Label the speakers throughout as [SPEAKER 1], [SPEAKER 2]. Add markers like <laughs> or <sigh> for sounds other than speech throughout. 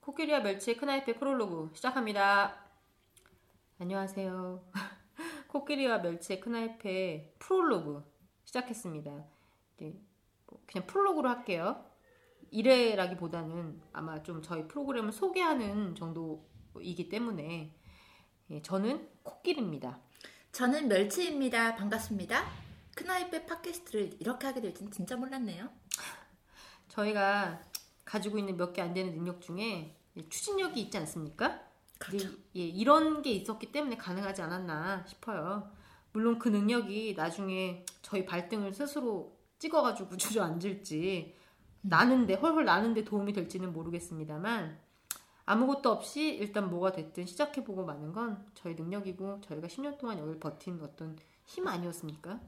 [SPEAKER 1] 코끼리와 멸치의 큰아이페 프롤로그 시작합니다. 안녕하세요. <laughs> 코끼리와 멸치의 큰아이페 프롤로그 시작했습니다. 네, 뭐 그냥 프롤로그로 할게요. 1회라기보다는 아마 좀 저희 프로그램을 소개하는 정도이기 때문에 예, 저는 코끼리입니다.
[SPEAKER 2] 저는 멸치입니다. 반갑습니다. 큰아이빼 팟캐스트를 이렇게 하게 될지는 진짜 몰랐네요.
[SPEAKER 1] 저희가 가지고 있는 몇 개 안 되는 능력 중에 추진력이 있지 않습니까?
[SPEAKER 2] 그렇죠.
[SPEAKER 1] 예, 이런 게 있었기 때문에 가능하지 않았나 싶어요. 물론 그 능력이 나중에 저희 발등을 스스로 찍어가지고 <laughs> 주저앉을지 나는데 헐헐 나는데 도움이 될지는 모르겠습니다만 아무것도 없이 일단 뭐가 됐든 시작해보고 마는 건 저희 능력이고 저희가 10년 동안 여기를 버틴 어떤 힘 아니었습니까?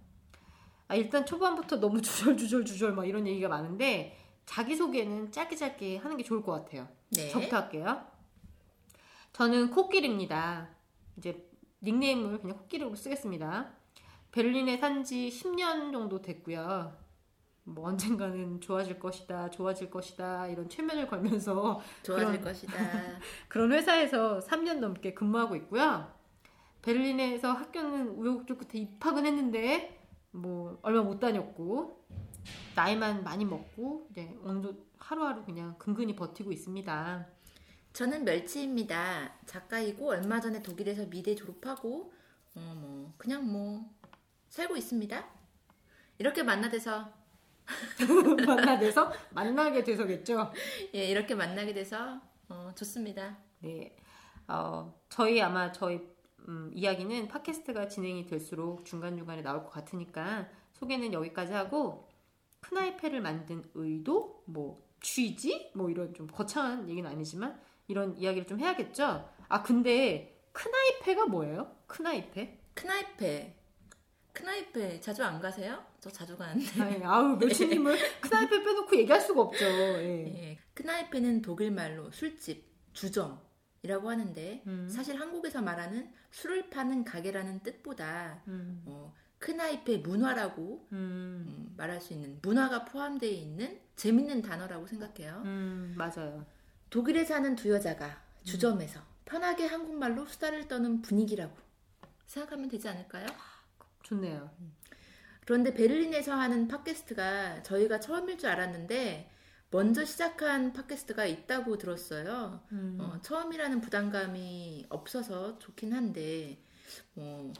[SPEAKER 1] 아, 일단 초반부터 너무 <laughs> 주절주절주절 막 이런 얘기가 많은데 자기소개는 짧게 짧게 하는 게 좋을 것 같아요.
[SPEAKER 2] 네.
[SPEAKER 1] 저부터 할게요. 저는 코끼리입니다. 이제 닉네임을 그냥 코끼리로 쓰겠습니다. 베를린에 산 지 10년 정도 됐고요. 뭐 언젠가는 좋아질 것이다, 좋아질 것이다 이런 최면을 걸면서 <laughs>
[SPEAKER 2] 좋아질
[SPEAKER 1] 그런-
[SPEAKER 2] 것이다. <laughs>
[SPEAKER 1] 그런 회사에서 3년 넘게 근무하고 있고요. 베를린에서 학교는 우여곡절 끝에 입학은 했는데 뭐 얼마 못 다녔고 나이만 많이 먹고 이제 오늘도 하루하루 그냥 근근히 버티고 있습니다.
[SPEAKER 2] 저는 멸치입니다. 작가이고 얼마 전에 독일에서 미대 졸업하고 어, 뭐 그냥 뭐 살고 있습니다. 이렇게 만나돼서 <laughs>
[SPEAKER 1] 만나돼서 만나게 돼서겠죠.
[SPEAKER 2] 예 이렇게 만나게 돼서 어, 좋습니다.
[SPEAKER 1] 네, 어, 저희 아마 저희 음, 이야기는 팟캐스트가 진행이 될수록 중간 중간에 나올 것 같으니까 소개는 여기까지 하고 큰아이패를 만든 의도, 뭐 취지, 뭐 이런 좀 거창한 얘기는 아니지만 이런 이야기를 좀 해야겠죠. 아 근데 큰아이패가 뭐예요? 큰아이패?
[SPEAKER 2] 큰아이페 큰아이페 자주 안 가세요? 저 자주 가는데.
[SPEAKER 1] 아이, 아우 멸치님을 큰아이패 <laughs> 빼놓고 얘기할 수가 없죠. 예.
[SPEAKER 2] 예, 큰아이페는 독일 말로 술집, 주점 이라고 하는데
[SPEAKER 1] 음.
[SPEAKER 2] 사실 한국에서 말하는 술을 파는 가게라는 뜻보다
[SPEAKER 1] 음,
[SPEAKER 2] 어, 큰아이페 문화라고
[SPEAKER 1] 음,
[SPEAKER 2] 음, 말할 수 있는 문화가 포함되어 있는 재밌는 단어라고 생각해요.
[SPEAKER 1] 음, 맞아요.
[SPEAKER 2] 독일에 사는 두 여자가 주점에서 편하게 한국말로 수다를 떠는 분위기라고 생각하면 되지 않을까요?
[SPEAKER 1] 좋네요.
[SPEAKER 2] 그런데 베를린에서 하는 팟캐스트가 저희가 처음일 줄 알았는데 먼저 시작한 팟캐스트가 있다고 들었어요.
[SPEAKER 1] 음.
[SPEAKER 2] 어, 처음이라는 부담감이 없어서 좋긴 한데 어,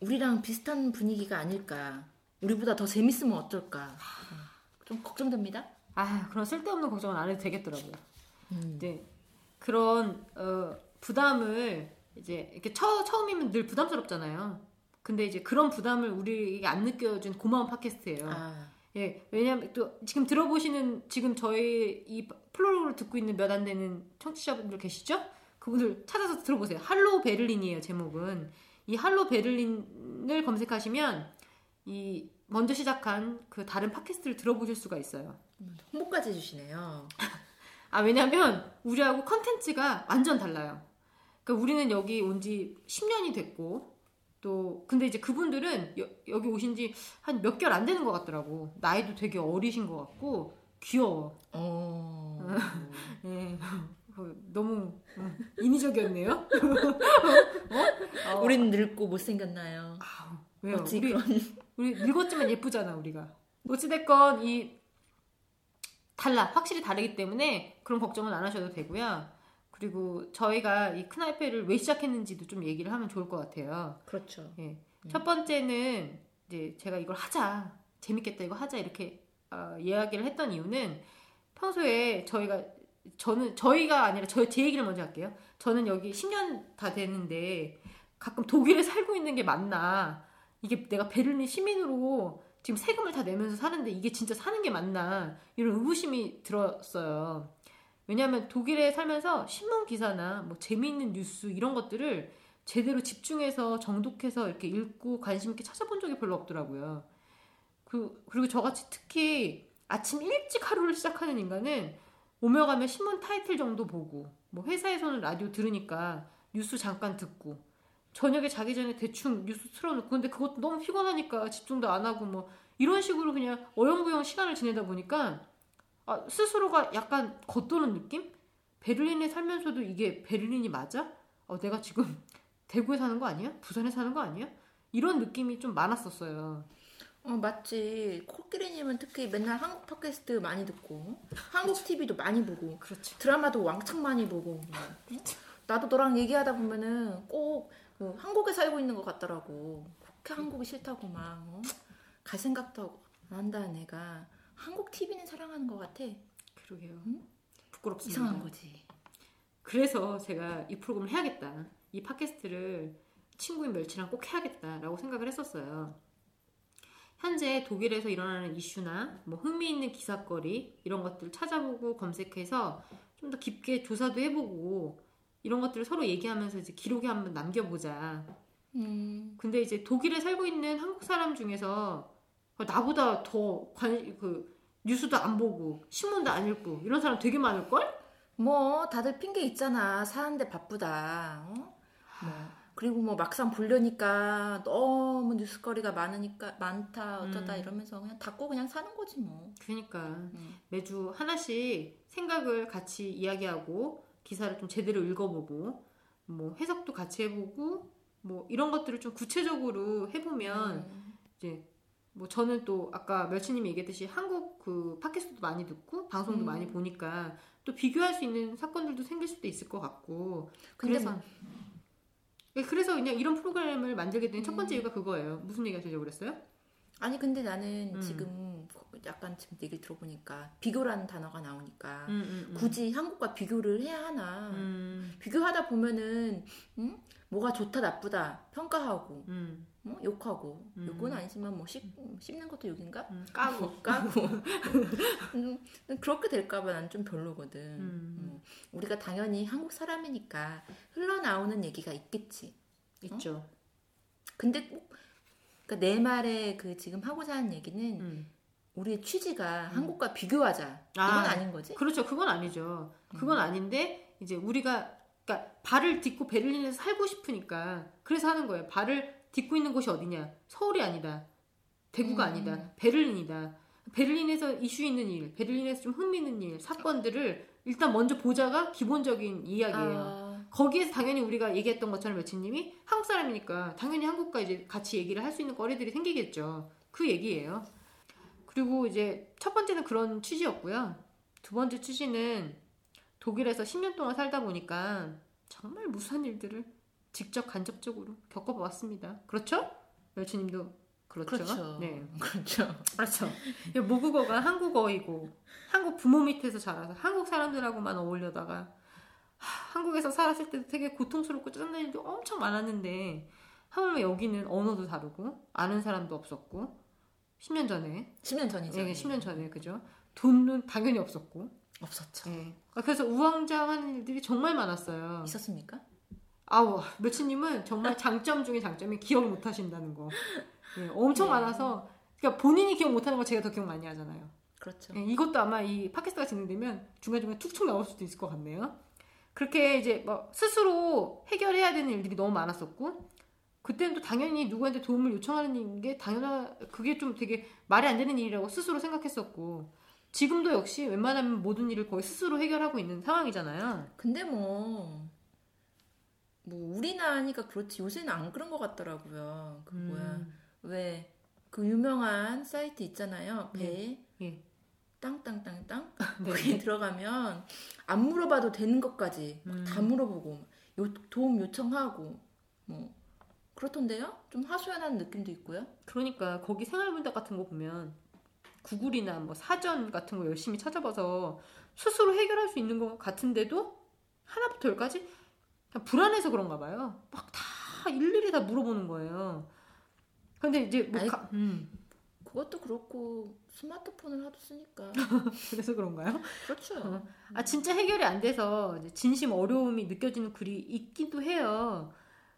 [SPEAKER 2] 우리랑 비슷한 분위기가 아닐까. 우리보다 더 재밌으면 어떨까. 어, 좀 걱정됩니다.
[SPEAKER 1] 아, 그런 쓸데없는 걱정은 안 해도 되겠더라고요.
[SPEAKER 2] 음.
[SPEAKER 1] 이제 그런 어, 부담을 이제 이렇게 처, 처음이면 늘 부담스럽잖아요. 근데 이제 그런 부담을 우리에게 안 느껴준 고마운 팟캐스트예요.
[SPEAKER 2] 아,
[SPEAKER 1] 예, 왜냐면 또 지금 들어보시는 지금 저희 이 프롤로그를 듣고 있는 몇 안 되는 청취자분들 계시죠? 그분들 찾아서 들어보세요. Hallo Berlin이에요 제목은. 이 Hallo Berlin을 검색하시면 이 먼저 시작한 그 다른 팟캐스트를 들어보실 수가 있어요.
[SPEAKER 2] 홍보까지 해주시네요. <laughs>
[SPEAKER 1] 아 왜냐면 우리하고 컨텐츠가 완전 달라요. 그러니까 우리는 여기 온 지 10년이 됐고 또 근데 이제 그분들은 여, 여기 오신 지 한 몇 개월 안 되는 것 같더라고. 나이도 되게 어리신 것 같고 귀여워.
[SPEAKER 2] 어. <laughs>
[SPEAKER 1] 예. 어, 너무 어, 인위적이었네요. <laughs> 어?
[SPEAKER 2] 우리는 늙고 못생겼나요?
[SPEAKER 1] 아우, 왜요?
[SPEAKER 2] 어찌
[SPEAKER 1] 우리,
[SPEAKER 2] 그런 <laughs>
[SPEAKER 1] 우리 늙었지만 예쁘잖아 우리가. 어찌됐건 이 달라 확실히 다르기 때문에 그런 걱정은 안 하셔도 되고요. 그리고 저희가 이 큰아이패를 왜 시작했는지도 좀 얘기를 하면 좋을 것 같아요.
[SPEAKER 2] 그렇죠.
[SPEAKER 1] 예. 첫 번째는 이제 제가 이걸 하자 재밌겠다 이거 하자 이렇게 어, 이야기를 했던 이유는 평소에 저희가 저는 저희가 아니라 저 제 얘기를 먼저 할게요. 저는 여기 10년 다 되는데 가끔 독일에 살고 있는 게 맞나? 이게 내가 베를린 시민으로 지금 세금을 다 내면서 사는데 이게 진짜 사는 게 맞나? 이런 의구심이 들었어요. 왜냐하면 독일에 살면서 신문 기사나 뭐 재미있는 뉴스 이런 것들을 제대로 집중해서 정독해서 이렇게 읽고 관심 있게 찾아본 적이 별로 없더라고요. 그, 그리고 저같이 특히 아침 일찍 하루를 시작하는 인간은 오며 가며 신문 타이틀 정도 보고 뭐 회사에서는 라디오 들으니까 뉴스 잠깐 듣고 저녁에 자기 전에 대충 뉴스 틀어놓고 근데 그것도 너무 피곤하니까 집중도 안 하고 뭐 이런 식으로 그냥 어영부영 시간을 지내다 보니까 아, 스스로가 약간 겉도는 느낌? 베를린에 살면서도 이게 베를린이 맞아? 어, 내가 지금 <laughs> 대구에 사는 거 아니야? 부산에 사는 거 아니야? 이런 느낌이 좀 많았었어요.
[SPEAKER 2] 어 맞지 코끼리님은 특히 맨날 한국 팟캐스트 많이 듣고 한국 TV도 많이 보고
[SPEAKER 1] 그렇죠.
[SPEAKER 2] 드라마도 왕창 많이 보고 나도 너랑 얘기하다 보면은 꼭 그 한국에 살고 있는 것 같더라고 그렇게 한국이 싫다고 막 어? 갈 생각도 안 한다 내가 한국 TV는 사랑하는 것 같아
[SPEAKER 1] 그러게요.
[SPEAKER 2] 응?
[SPEAKER 1] 부끄럽습니다.
[SPEAKER 2] 이상한 거지
[SPEAKER 1] 그래서 제가 이 프로그램을 해야겠다. 이 팟캐스트를 친구인 멸치랑 꼭 해야겠다라고 생각을 했었어요. 현재 독일에서 일어나는 이슈나 뭐 흥미있는 기사거리 이런 것들 찾아보고 검색해서 좀 더 깊게 조사도 해보고 이런 것들을 서로 얘기하면서 이제 기록에 한번 남겨보자.
[SPEAKER 2] 음
[SPEAKER 1] 근데 이제 독일에 살고 있는 한국 사람 중에서 나보다 더 관, 그 뉴스도 안 보고 신문도 안 읽고 이런 사람 되게 많을 걸?
[SPEAKER 2] 뭐 다들 핑계 있잖아 사는데 바쁘다 어? 뭐 그리고 뭐 막상 보려니까 너무 뉴스거리가 많으니까 많다 어쩌다
[SPEAKER 1] 음.
[SPEAKER 2] 이러면서 그냥 닫고 그냥 사는 거지 뭐
[SPEAKER 1] 그러니까
[SPEAKER 2] 음.
[SPEAKER 1] 매주 하나씩 생각을 같이 이야기하고 기사를 좀 제대로 읽어보고 뭐 해석도 같이 해보고 뭐 이런 것들을 좀 구체적으로 해보면
[SPEAKER 2] 음.
[SPEAKER 1] 이제 뭐 저는 또 아까 멸치님이 얘기했듯이 한국 그 팟캐스트도 많이 듣고 방송도
[SPEAKER 2] 음.
[SPEAKER 1] 많이 보니까 또 비교할 수 있는 사건들도 생길 수도 있을 것 같고 그래서
[SPEAKER 2] 뭐-
[SPEAKER 1] 네, 그래서 그냥 이런 프로그램을 만들게 된첫
[SPEAKER 2] 음.
[SPEAKER 1] 번째 이유가 그거예요. 무슨 얘기 하시려고 그랬어요?
[SPEAKER 2] 아니 근데 나는
[SPEAKER 1] 음.
[SPEAKER 2] 지금 약간 지금 얘기 들어보니까 비교라는 단어가 나오니까
[SPEAKER 1] 음, 음,
[SPEAKER 2] 굳이 한국과 비교를 해야 하나
[SPEAKER 1] 음,
[SPEAKER 2] 비교하다 보면은 음? 뭐가 좋다 나쁘다 평가하고
[SPEAKER 1] 음,
[SPEAKER 2] 뭐 욕하고
[SPEAKER 1] 음.
[SPEAKER 2] 욕은 아니지만 뭐 씹, 씹는 것도 욕인가?
[SPEAKER 1] 음, 까고
[SPEAKER 2] 까고 <laughs> 음, 그렇게 될까봐 난 좀 별로거든.
[SPEAKER 1] 음.
[SPEAKER 2] 음, 우리가 당연히 한국 사람이니까 흘러나오는 얘기가 있겠지.
[SPEAKER 1] 있죠.
[SPEAKER 2] 근데 꼭 그러니까 내 말에 그 지금 하고자 하는 얘기는
[SPEAKER 1] 음.
[SPEAKER 2] 우리의 취지가 한국과 비교하자 이건
[SPEAKER 1] 아,
[SPEAKER 2] 아닌 거지?
[SPEAKER 1] 그렇죠. 그건 아니죠.
[SPEAKER 2] 음.
[SPEAKER 1] 그건 아닌데 이제 우리가 그러니까 발을 딛고 베를린에서 살고 싶으니까 그래서 하는 거예요. 발을 딛고 있는 곳이 어디냐? 서울이 아니다. 대구가
[SPEAKER 2] 음.
[SPEAKER 1] 아니다. 베를린이다. 베를린에서 이슈 있는 일, 베를린에서 좀 흥미있는 일, 사건들을 일단 먼저 보자가 기본적인 이야기예요.
[SPEAKER 2] 아,
[SPEAKER 1] 거기에서 당연히 우리가 얘기했던 것처럼 여친님이 한국 사람이니까 당연히 한국과 이제 같이 얘기를 할 수 있는 거리들이 생기겠죠. 그 얘기예요. 그리고 이제 첫 번째는 그런 취지였고요. 두 번째 취지는 독일에서 10년 동안 살다 보니까 정말 무수한 일들을 직접 간접적으로 겪어봤습니다. 그렇죠? 멸치님도 그렇죠.
[SPEAKER 2] 그렇죠.
[SPEAKER 1] 네.
[SPEAKER 2] 그렇죠.
[SPEAKER 1] 그렇죠. 이 모국어가 한국어이고 한국 부모 밑에서 자라서 한국 사람들하고만 어울려다가 하, 한국에서 살았을 때도 되게 고통스럽고 짜증나는 일도 엄청 많았는데 하물며 여기는 언어도 다르고 아는 사람도 없었고 10년 전에
[SPEAKER 2] 10년 전이죠.
[SPEAKER 1] 예, 10년 전에 그죠? 돈은 당연히 없었고
[SPEAKER 2] 없었죠.
[SPEAKER 1] 예. 그래서 우왕좌왕하는 일들이 정말 많았어요.
[SPEAKER 2] 있었습니까?
[SPEAKER 1] 아우 멸치님은 정말 장점 중에 장점이 기억을 못 하신다는 거. 예, 엄청
[SPEAKER 2] 네.
[SPEAKER 1] 많아서 그러니까 본인이 기억 못하는 거 제가 더 기억 많이 하잖아요.
[SPEAKER 2] 그렇죠.
[SPEAKER 1] 예, 이것도 아마 이 팟캐스트가 진행되면 중간 중간 툭툭 나올 수도 있을 것 같네요. 그렇게 이제 뭐 스스로 해결해야 되는 일들이 너무 많았었고 그때는 또 당연히 누구한테 도움을 요청하는 게 당연한 그게 좀 되게 말이 안 되는 일이라고 스스로 생각했었고 지금도 역시 웬만하면 모든 일을 거의 스스로 해결하고 있는 상황이잖아요.
[SPEAKER 2] 근데 뭐, 뭐, 우리나 하니까 그렇지. 요새는 안 그런 것 같더라고요. 그
[SPEAKER 1] 음.
[SPEAKER 2] 뭐야. 왜, 그 유명한 사이트 있잖아요. 배.
[SPEAKER 1] 예.
[SPEAKER 2] 땅땅땅땅. <laughs>
[SPEAKER 1] 네.
[SPEAKER 2] 거기 들어가면 안 물어봐도 되는 것까지
[SPEAKER 1] 음.
[SPEAKER 2] 다 물어보고 요, 도움 요청하고 뭐 그렇던데요? 좀 하소연하는 느낌도 있고요.
[SPEAKER 1] 그러니까 거기 생활문답 같은 거 보면 구글이나 뭐 사전 같은 거 열심히 찾아봐서 스스로 해결할 수 있는 것 같은데도 하나부터 열까지 불안해서 그런가 봐요. 막 다 일일이 다 물어보는 거예요. 근데 이제 뭐
[SPEAKER 2] 아니,
[SPEAKER 1] 가- 음,
[SPEAKER 2] 그것도 그렇고 스마트폰을 하도 쓰니까 <laughs>
[SPEAKER 1] 그래서 그런가요?
[SPEAKER 2] 그렇죠.
[SPEAKER 1] 아 진짜 해결이 안 돼서 진심 어려움이 느껴지는 글이 있기도 해요.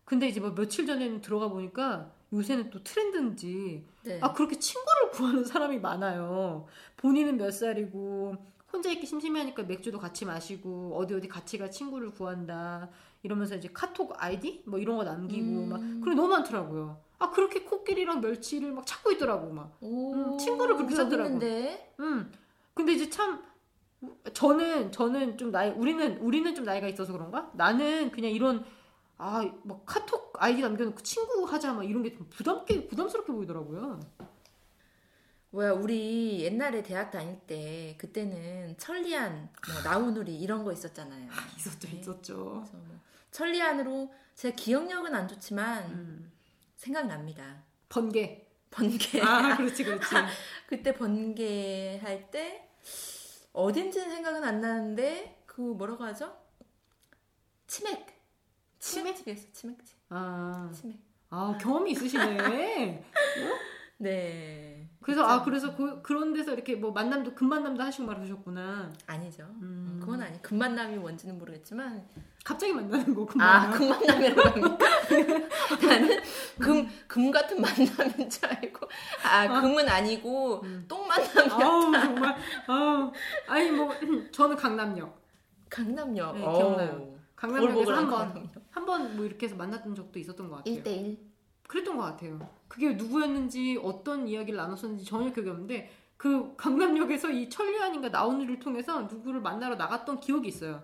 [SPEAKER 1] 근데 이제 뭐 며칠 전에는 들어가 보니까 요새는 또 트렌드인지
[SPEAKER 2] 네.
[SPEAKER 1] 아 그렇게 친구를 구하는 사람이 많아요. 본인은 몇 살이고 혼자 있기 심심해하니까 맥주도 같이 마시고 어디 어디 같이 가 친구를 구한다 이러면서 이제 카톡 아이디 뭐 이런 거 남기고
[SPEAKER 2] 음.
[SPEAKER 1] 막 그런 게 너무 많더라고요. 아 그렇게 코끼리랑 멸치를 막 찾고 있더라고 막.
[SPEAKER 2] 오,
[SPEAKER 1] 음, 친구를 그렇게.
[SPEAKER 2] 있는데.
[SPEAKER 1] 음. 근데 이제 참 저는 저는 좀 나이 우리는 우리는 좀 나이가 있어서 그런가? 나는 그냥 이런 아뭐 카톡 아이디 남겨놓고 친구 하자 막 이런 게 좀 부담게 부담스럽게 보이더라고요.
[SPEAKER 2] 뭐야 우리 옛날에 대학 다닐 때 그때는 천리안, 뭐 나우누리 이런 거 있었잖아요.
[SPEAKER 1] 있었죠,
[SPEAKER 2] 네.
[SPEAKER 1] 있었죠.
[SPEAKER 2] 뭐 천리안으로 제 기억력은 안 좋지만
[SPEAKER 1] 음.
[SPEAKER 2] 생각납니다.
[SPEAKER 1] 번개.
[SPEAKER 2] 번개.
[SPEAKER 1] 아, 그렇지, 그렇지. <laughs>
[SPEAKER 2] 그때 번개 할 때 어딘지는 생각은 안 나는데 그 뭐라고 하죠? 치맥. 치맥집이었어. 치맥집.
[SPEAKER 1] 아,
[SPEAKER 2] 치맥.
[SPEAKER 1] 아 경험이 있으시네. <laughs>
[SPEAKER 2] 네.
[SPEAKER 1] 그래서 아 그래서 그, 그런 데서 이렇게 뭐 만남도 금만남도 하시고 말하셨구나.
[SPEAKER 2] 아니죠.
[SPEAKER 1] 음.
[SPEAKER 2] 그건 아니. 금만남이 뭔지는 모르겠지만
[SPEAKER 1] 갑자기 만나는
[SPEAKER 2] 거아
[SPEAKER 1] 금만남.
[SPEAKER 2] 금만남이라고 합니까? <laughs> 나는 금, 금 같은 만남인 줄 알고 아 금은 아니고
[SPEAKER 1] 음.
[SPEAKER 2] 똥 만남이야
[SPEAKER 1] 아우 정말 아우 아니 뭐 <clears throat> 저는 강남역
[SPEAKER 2] 강남역
[SPEAKER 1] 네. 기억나요. 강남역에서 한번. 한 번 뭐 이렇게 해서 만났던 적도 있었던 것 같아요.
[SPEAKER 2] 1대1
[SPEAKER 1] 그랬던 것 같아요. 그게 누구였는지 어떤 이야기를 나눴었는지 전혀 기억이 없는데 그 강남역에서 이 천리안인가 나온이를 통해서 누구를 만나러 나갔던 기억이 있어요.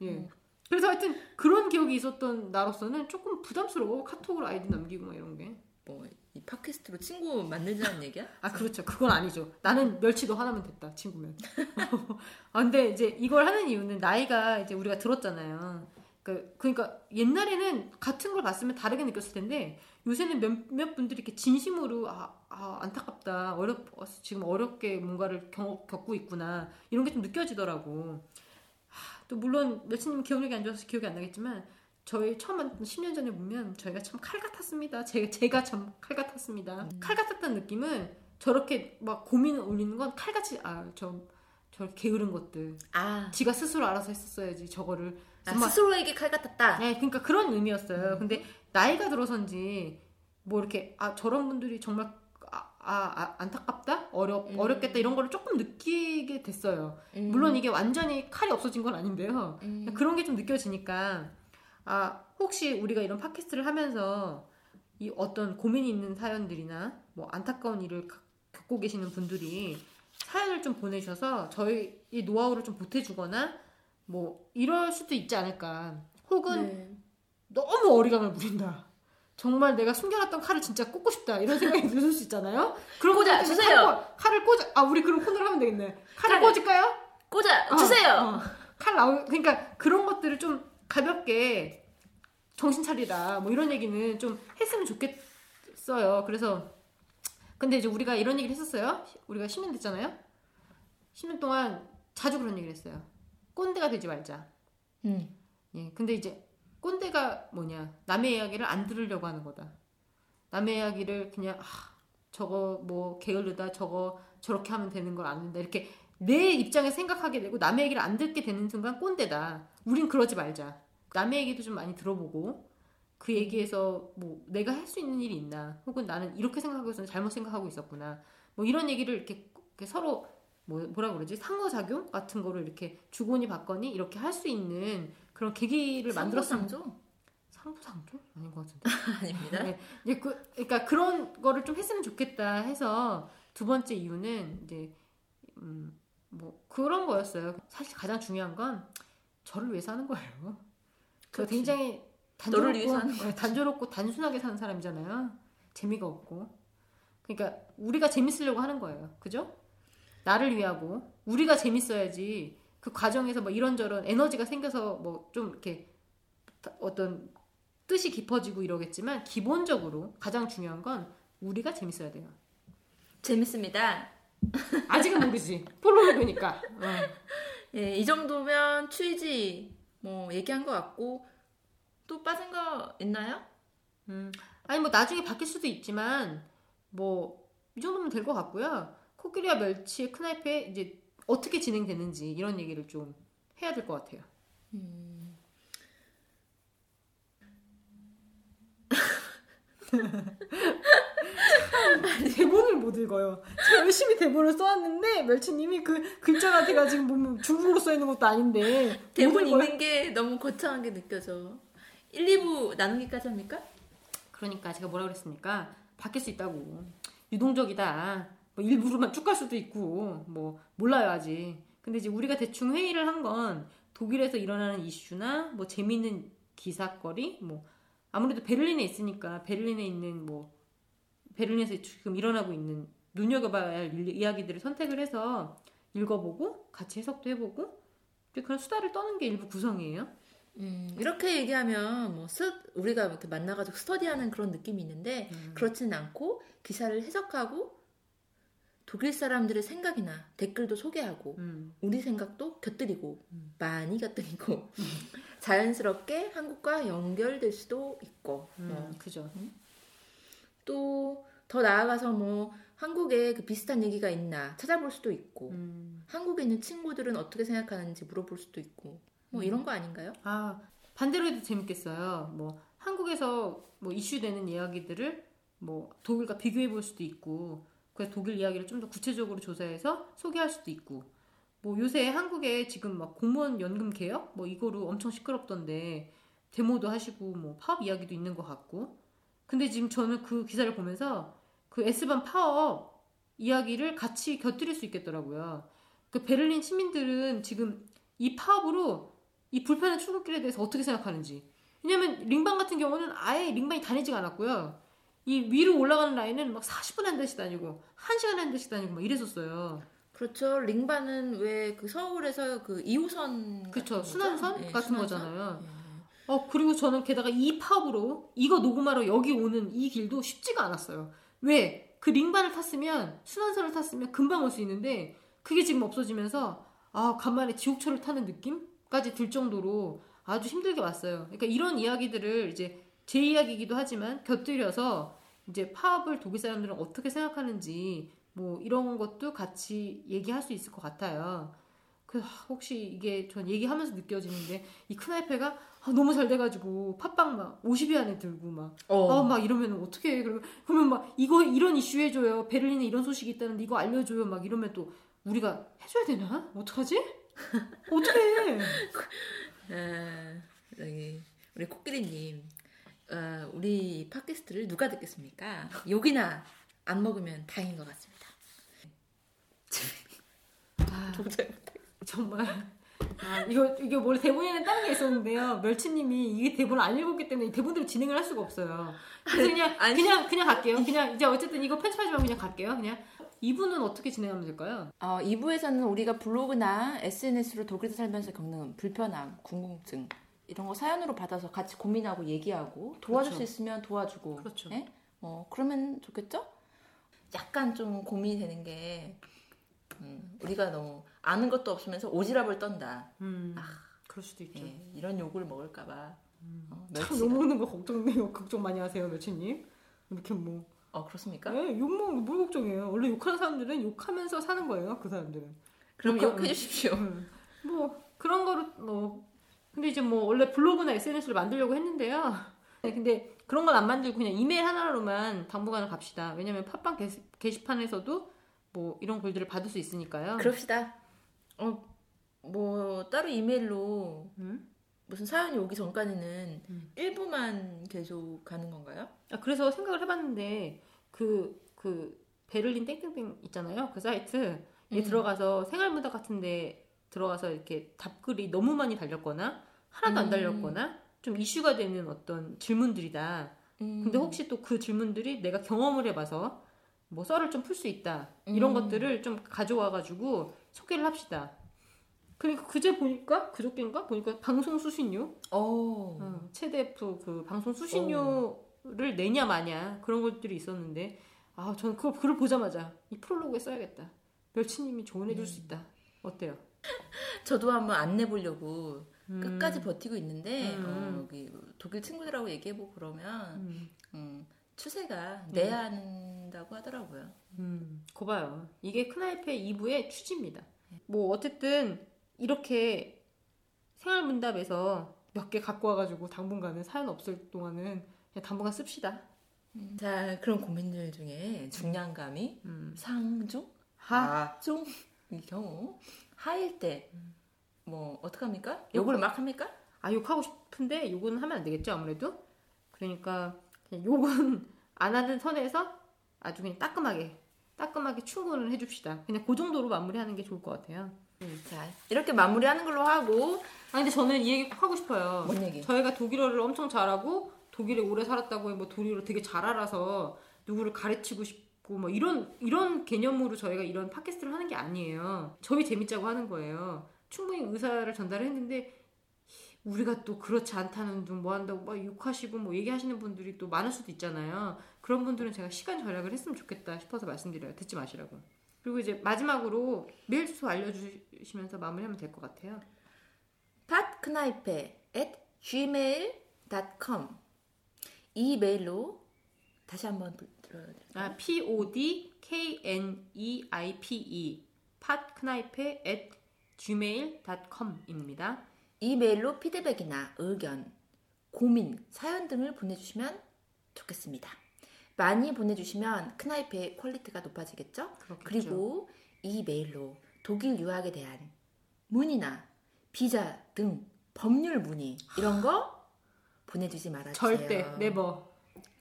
[SPEAKER 1] 예.
[SPEAKER 2] 음.
[SPEAKER 1] 그래서 하여튼 그런 기억이 있었던 나로서는 조금 부담스러워 카톡으로 아이디 남기고 막 이런 게.
[SPEAKER 2] 뭐 이 팟캐스트로 친구 만들자는 얘기야?
[SPEAKER 1] 아 그렇죠. 그건 아니죠. 나는 멸치도 하나면 됐다 친구면. <laughs> 아 근데 이제 이걸 하는 이유는 나이가 이제 우리가 들었잖아요. 그 그러니까 옛날에는 같은 걸 봤으면 다르게 느꼈을 텐데 요새는 몇몇 분들이 이렇게 진심으로 아, 아 안타깝다 어렵 지금 어렵게 뭔가를 겪, 겪고 있구나 이런 게 좀 느껴지더라고. 하, 또 물론 멸치님 기억력이 안 좋아서 기억이 안 나겠지만 저희 처음 만났던 10년 전에 보면 저희가 참 칼 같았습니다. 제가, 제가 참 칼 같았습니다. 칼 같았다는 느낌은 저렇게 막 고민을 올리는 건 칼같이 아저 저 게으른 것들
[SPEAKER 2] 아,
[SPEAKER 1] 지가 스스로 알아서 했었어야지 저거를
[SPEAKER 2] 아
[SPEAKER 1] 정말
[SPEAKER 2] 스스로에게 칼 같았다
[SPEAKER 1] 네, 그러니까 그런 의미였어요. 근데 나이가 들어서인지 뭐 이렇게 아 저런 분들이 정말 아, 아, 아, 안타깝다 어렵
[SPEAKER 2] 음.
[SPEAKER 1] 어렵겠다 이런 거를 조금 느끼게 됐어요.
[SPEAKER 2] 음.
[SPEAKER 1] 물론 이게 완전히 칼이 없어진 건 아닌데요.
[SPEAKER 2] 음.
[SPEAKER 1] 그런 게 좀 느껴지니까 아 혹시 우리가 이런 팟캐스트를 하면서 이 어떤 고민이 있는 사연들이나 뭐 안타까운 일을 가- 겪고 계시는 분들이 사연을 좀 보내셔서 저희 이 노하우를 좀 보태주거나 뭐 이럴 수도 있지 않을까. 혹은
[SPEAKER 2] 네.
[SPEAKER 1] 너무 어리광을 부린다. 정말 내가 숨겨놨던 칼을 진짜 꽂고 싶다 이런 생각이 <laughs> 들수 있잖아요. 그런
[SPEAKER 2] 꽂아, 주세요.
[SPEAKER 1] 칼 꽂- 칼을 꽂아. 아 우리 그런 코너를 하면 되겠네. 칼을
[SPEAKER 2] 칼을.
[SPEAKER 1] 꽂을까요?
[SPEAKER 2] 꽂아
[SPEAKER 1] 어,
[SPEAKER 2] 주세요
[SPEAKER 1] 어. 칼 나오 그러니까 그런 것들을 좀 가볍게 정신 차리라 뭐 이런 얘기는 좀 했으면 좋겠어요. 그래서 근데 이제 우리가 이런 얘기를 했었어요. 우리가 10년 됐잖아요. 10년 동안 자주 그런 얘기를 했어요. 꼰대가 되지 말자.
[SPEAKER 2] 음.
[SPEAKER 1] 예. 근데 이제 꼰대가 뭐냐? 남의 이야기를 안 들으려고 하는 거다. 남의 이야기를 그냥 아, 저거 뭐 게으르다. 저거 저렇게 하면 되는 걸안 된다. 이렇게 내 입장에 생각하게 되고 남의 얘기를 안 듣게 되는 순간 꼰대다. 우린 그러지 말자. 남의 얘기도 좀 많이 들어보고 그 얘기에서 뭐 내가 할 수 있는 일이 있나 혹은 나는 이렇게 생각하고 있었는데 잘못 생각하고 있었구나 뭐 이런 얘기를 이렇게, 이렇게 서로 뭐, 뭐라 그러지 상호작용 같은 거를 이렇게 주거니 받거니 이렇게 할 수 있는 그런 계기를 만들었으면
[SPEAKER 2] 상부상조?
[SPEAKER 1] 상부상조 아닌 것 같은데 <laughs>
[SPEAKER 2] 아닙니다
[SPEAKER 1] 네. 이제 그, 그러니까 그런 거를 좀 했으면 좋겠다 해서 두 번째 이유는 이제 음, 뭐 그런 거였어요. 사실 가장 중요한 건 저를 위해서 하는 거예요. 저. 굉장히 단조롭고 네, 단조롭고 단순하게 사는 사람이잖아요. 재미가 없고. 그러니까 우리가 재밌으려고 하는 거예요. 그죠? 나를 위하고 우리가 재밌어야지 그 과정에서 뭐 이런저런 에너지가 생겨서 뭐 좀 이렇게 어떤 뜻이 깊어지고 이러겠지만 기본적으로 가장 중요한 건 우리가 재밌어야 돼요.
[SPEAKER 2] 재밌습니다 <laughs>
[SPEAKER 1] 아직은 모르지. 프로그니까. 어. <laughs>
[SPEAKER 2] 예, 이 정도면 취지 뭐 얘기한 것 같고 또 빠진 거 있나요?
[SPEAKER 1] 음. 아니 뭐 나중에 바뀔 수도 있지만 뭐 이 정도면 될 것 같고요. 코끼리와 멸치의 크나이페 이제 어떻게 진행되는지 이런 얘기를 좀 해야 될 것 같아요. <laughs> 저는 대본을 못 읽어요. 제가 열심히 대본을 써왔는데 멸치님이 그 글자 자체가 지금 보면 중국어로 써 있는 것도 아닌데
[SPEAKER 2] 대본. 읽는 게 너무 거창하게 느껴져. 1, 2부 나누기까지 합니까?
[SPEAKER 1] 그러니까 제가 뭐라 그랬습니까? 바뀔 수 있다고. 유동적이다. 뭐 일부러만 쭉 갈 수도 있고 뭐 몰라요 아직. 근데 이제 우리가 대충 회의를 한 건 독일에서 일어나는 이슈나 뭐 재미있는 기사거리 뭐 아무래도 베를린에 있으니까 베를린에 있는 뭐 베를린에서 지금 일어나고 있는 눈여겨봐야 할 일- 이야기들을 선택을 해서 읽어보고 같이 해석도 해보고 그런 수다를 떠는 게 일부 구성이에요.
[SPEAKER 2] 음, 이렇게 얘기하면 뭐 스, 우리가 이렇게 만나가지고 스터디하는 그런 느낌이 있는데 그렇지는 않고 기사를 해석하고 독일 사람들의 생각이나 댓글도 소개하고
[SPEAKER 1] 음.
[SPEAKER 2] 우리 생각도 곁들이고
[SPEAKER 1] 음.
[SPEAKER 2] 많이 곁들이고 <laughs> 자연스럽게 한국과 연결될 수도 있고 뭐
[SPEAKER 1] 음, 그죠.
[SPEAKER 2] 또 더 나아가서 뭐 한국에 그 비슷한 얘기가 있나 찾아볼 수도 있고
[SPEAKER 1] 음.
[SPEAKER 2] 한국에 있는 친구들은 어떻게 생각하는지 물어볼 수도 있고 뭐 이런 거 아닌가요?
[SPEAKER 1] 아 반대로 해도 재밌겠어요. 뭐 한국에서 뭐 이슈되는 이야기들을 뭐 독일과 비교해 볼 수도 있고 그래서 독일 이야기를 좀 더 구체적으로 조사해서 소개할 수도 있고 뭐 요새 한국에 지금 막 공무원 연금 개혁 뭐 이거로 엄청 시끄럽던데 데모도 하시고 뭐 파업 이야기도 있는 것 같고 근데 지금 저는 그 기사를 보면서 그 S반 파업 이야기를 같이 곁들일 수 있겠더라고요. 그 베를린 시민들은 지금 이 파업으로 이 불편한 출근길에 대해서 어떻게 생각하는지. 왜냐면 링반 같은 경우는 아예 링반이 다니지가 않았고요. 이 위로 올라가는 라인은 막 40분 한 대씩 다니고 1시간 한 대씩 다니고 막 이랬었어요.
[SPEAKER 2] 그렇죠. 링바는 왜 그 서울에서 그 2호선
[SPEAKER 1] 그쵸. 순환선 같은 거잖아요.
[SPEAKER 2] 예.
[SPEAKER 1] 어, 그리고 저는 게다가 이 파업으로 이거 녹음하러 여기 오는 이 길도 쉽지가 않았어요. 왜? 그 링반을 탔으면, 순환선을 탔으면 금방 올 수 있는데, 그게 지금 없어지면서, 아, 간만에 지옥철을 타는 느낌까지 들 정도로 아주 힘들게 왔어요. 그러니까 이런 이야기들을 이제 제 이야기이기도 하지만 곁들여서 이제 파업을 독일 사람들은 어떻게 생각하는지 뭐 이런 것도 같이 얘기할 수 있을 것 같아요. 그 아, 혹시 이게 전 얘기하면서 느껴지는데 이 크나이페가 아, 너무 잘 돼가지고 팟빵 막 50위 안에 들고 막
[SPEAKER 2] 어.
[SPEAKER 1] 아, 막 이러면 어떻게 해? 그러면, 그러면 막 이거 이런 이슈 해줘요. 베를린에 이런 소식이 있다는데 이거 알려줘요. 막 이러면 또 우리가 해줘야 되나? 어떡하지? 어떻게?
[SPEAKER 2] 아, <laughs> 여기 우리 코끼리님, 어, 우리 팟캐스트를 누가 듣겠습니까? 욕이나 안 먹으면 다행인 것 같습니다.
[SPEAKER 1] 아, <laughs>
[SPEAKER 2] 도저히
[SPEAKER 1] 정말. 아, 이거 이게 원래 대본에는 다른 게 있었는데요. 멸치님이 이게 대본을 안 읽었기 때문에 이 대본대로 진행을 할 수가 없어요. 그래서 그냥 <laughs>
[SPEAKER 2] 아니.
[SPEAKER 1] 그냥 그냥 갈게요. 그냥 이제 어쨌든 이거 편집하지 말고 그냥 갈게요. 그냥 이분은 어떻게 진행하면 될까요?
[SPEAKER 2] 어, 2부에서는 우리가 블로그나 SNS로 독일에 살면서 겪는 불편함, 궁금증 이런 거 사연으로 받아서 같이 고민하고 얘기하고 도와줄
[SPEAKER 1] 그렇죠.
[SPEAKER 2] 수 있으면 도와주고
[SPEAKER 1] 그렇죠.
[SPEAKER 2] 예? 어, 그러면 좋겠죠? 약간 좀 고민이 되는 게 음, 우리가 너무 아는 것도 없으면서 오지랖을 떤다.
[SPEAKER 1] 음, 그럴 수도 있죠.
[SPEAKER 2] 예, 이런 욕을 먹을까봐 어,
[SPEAKER 1] 음. 참
[SPEAKER 2] 멸치가.
[SPEAKER 1] 욕먹는 거 걱정돼요. 걱정 많이 하세요, 멸치님. 이렇게 뭐.
[SPEAKER 2] 어 그렇습니까?
[SPEAKER 1] 네, 욕먹는 거 뭘 걱정해요. 원래 욕하는 사람들은 욕하면서 사는 거예요. 그 사람들은.
[SPEAKER 2] 그럼
[SPEAKER 1] 욕하-
[SPEAKER 2] 욕해 주십시오.
[SPEAKER 1] 음. 근데 이제 뭐 원래 블로그나 SNS를 만들려고 했는데요. 네, 근데 그런 건 안 만들고 그냥 이메일 하나로만 당분간은 갑시다. 왜냐면 팟빵 게시, 게시판에서도 뭐 이런 글들을 받을 수 있으니까요.
[SPEAKER 2] 그럽시다. 어, 뭐 따로 이메일로
[SPEAKER 1] 음?
[SPEAKER 2] 무슨 사연이 오기 전까지는
[SPEAKER 1] 음.
[SPEAKER 2] 일부만 계속 가는 건가요?
[SPEAKER 1] 아, 그래서 생각을 해봤는데 그, 그 베를린 땡땡땡 있잖아요. 그 사이트 에
[SPEAKER 2] 음.
[SPEAKER 1] 들어가서 생활문화 같은데 들어가서 이렇게 답글이 너무 많이 달렸거나 하나도 안
[SPEAKER 2] 음.
[SPEAKER 1] 달렸거나 좀 이슈가 되는 어떤 질문들이다.
[SPEAKER 2] 음.
[SPEAKER 1] 근데 혹시 또 그 질문들이 내가 경험을 해봐서 뭐 썰을 좀 풀 수 있다 이런
[SPEAKER 2] 음.
[SPEAKER 1] 것들을 좀 가져와가지고 소개를 합시다. 그러니까 그제 보니까 그저께인가 보니까 방송 수신료
[SPEAKER 2] 오.
[SPEAKER 1] 어, ZDF 그 방송 수신료를 내냐 마냐 그런 것들이 있었는데 아 저는 그걸 글을 보자마자 이 프롤로그에 써야겠다. 멸치님이 조언해줄 수 있다. 어때요?
[SPEAKER 2] 저도 한번 안 내 보려고
[SPEAKER 1] 음.
[SPEAKER 2] 끝까지 버티고 있는데
[SPEAKER 1] 음.
[SPEAKER 2] 어, 여기 독일 친구들하고 얘기해보고 그러면
[SPEAKER 1] 음,
[SPEAKER 2] 음, 추세가 내야 한다고 하더라고요.
[SPEAKER 1] 음, 고봐요. 이게 크나이페 2부의 취지입니다. 뭐 어쨌든 이렇게 생활문답에서 몇 개 갖고 와가지고 당분간은 사연 없을 동안은 그냥 당분간 씁시다.
[SPEAKER 2] 자, 그런 고민들 중에 중량감이
[SPEAKER 1] 음.
[SPEAKER 2] 상중,
[SPEAKER 1] 하.
[SPEAKER 2] 하중 이 경우 하일 때 뭐 어떡합니까? 욕을 막 합니까?
[SPEAKER 1] 아 욕하고 싶은데 욕은 하면 안 되겠죠 아무래도. 그러니까 욕은 <laughs> 안 하는 선에서 아주 그냥 따끔하게 따끔하게 충고를 해줍시다. 그냥 그 정도로 마무리하는 게 좋을 것 같아요.
[SPEAKER 2] 자, 이렇게 마무리하는 걸로 하고
[SPEAKER 1] 아 근데 저는 이 얘기 꼭 하고 싶어요.
[SPEAKER 2] 뭔 얘기?
[SPEAKER 1] 저희가 독일어를 엄청 잘하고 독일에 오래 살았다고 뭐 독일어 되게 잘 알아서 누구를 가르치고 싶고 뭐 이런 이런 개념으로 저희가 이런 팟캐스트를 하는 게 아니에요. 저희 재밌자고 하는 거예요. 충분히 의사를 전달을 했는데 우리가 또 그렇지 않다는 둥 뭐 한다고 막 욕하시고 뭐 얘기하시는 분들이 또 많을 수도 있잖아요. 그런 분들은 제가 시간 절약을 했으면 좋겠다 싶어서 말씀드려요. 듣지 마시라고. 그리고 이제 마지막으로 메일 주소 알려주시면서 마무리하면 될 것 같아요.
[SPEAKER 2] Podkneipe at gmail.com 이 메일로 다시 한번 불- 불러드릴까요?
[SPEAKER 1] 아, P O D K N E I P E Podkneipe at gmail.com입니다.
[SPEAKER 2] 이 메일로 피드백이나 의견, 고민, 사연 등을 보내주시면 좋겠습니다. 많이 보내주시면 Kneipe의 퀄리티가 높아지겠죠?
[SPEAKER 1] 그렇겠죠.
[SPEAKER 2] 그리고 이 메일로 독일 유학에 대한 문의나 비자 등 법률 문의 이런 거 보내주지 말아주세요.
[SPEAKER 1] 절대 never.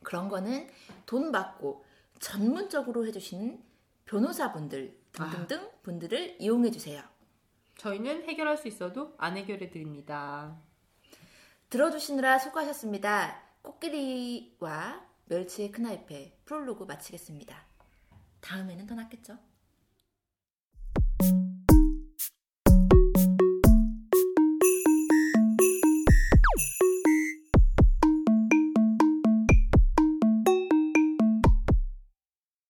[SPEAKER 2] 그런 거는 돈 받고 전문적으로 해주시는 변호사분들 등등등 분들을 이용해 주세요.
[SPEAKER 1] 저희는 해결할 수 있어도 안 해결해 드립니다.
[SPEAKER 2] 들어주시느라 수고하셨습니다. 코끼리와 멸치의 Kneipe 프롤로그 마치겠습니다. 다음에는 더 낫겠죠?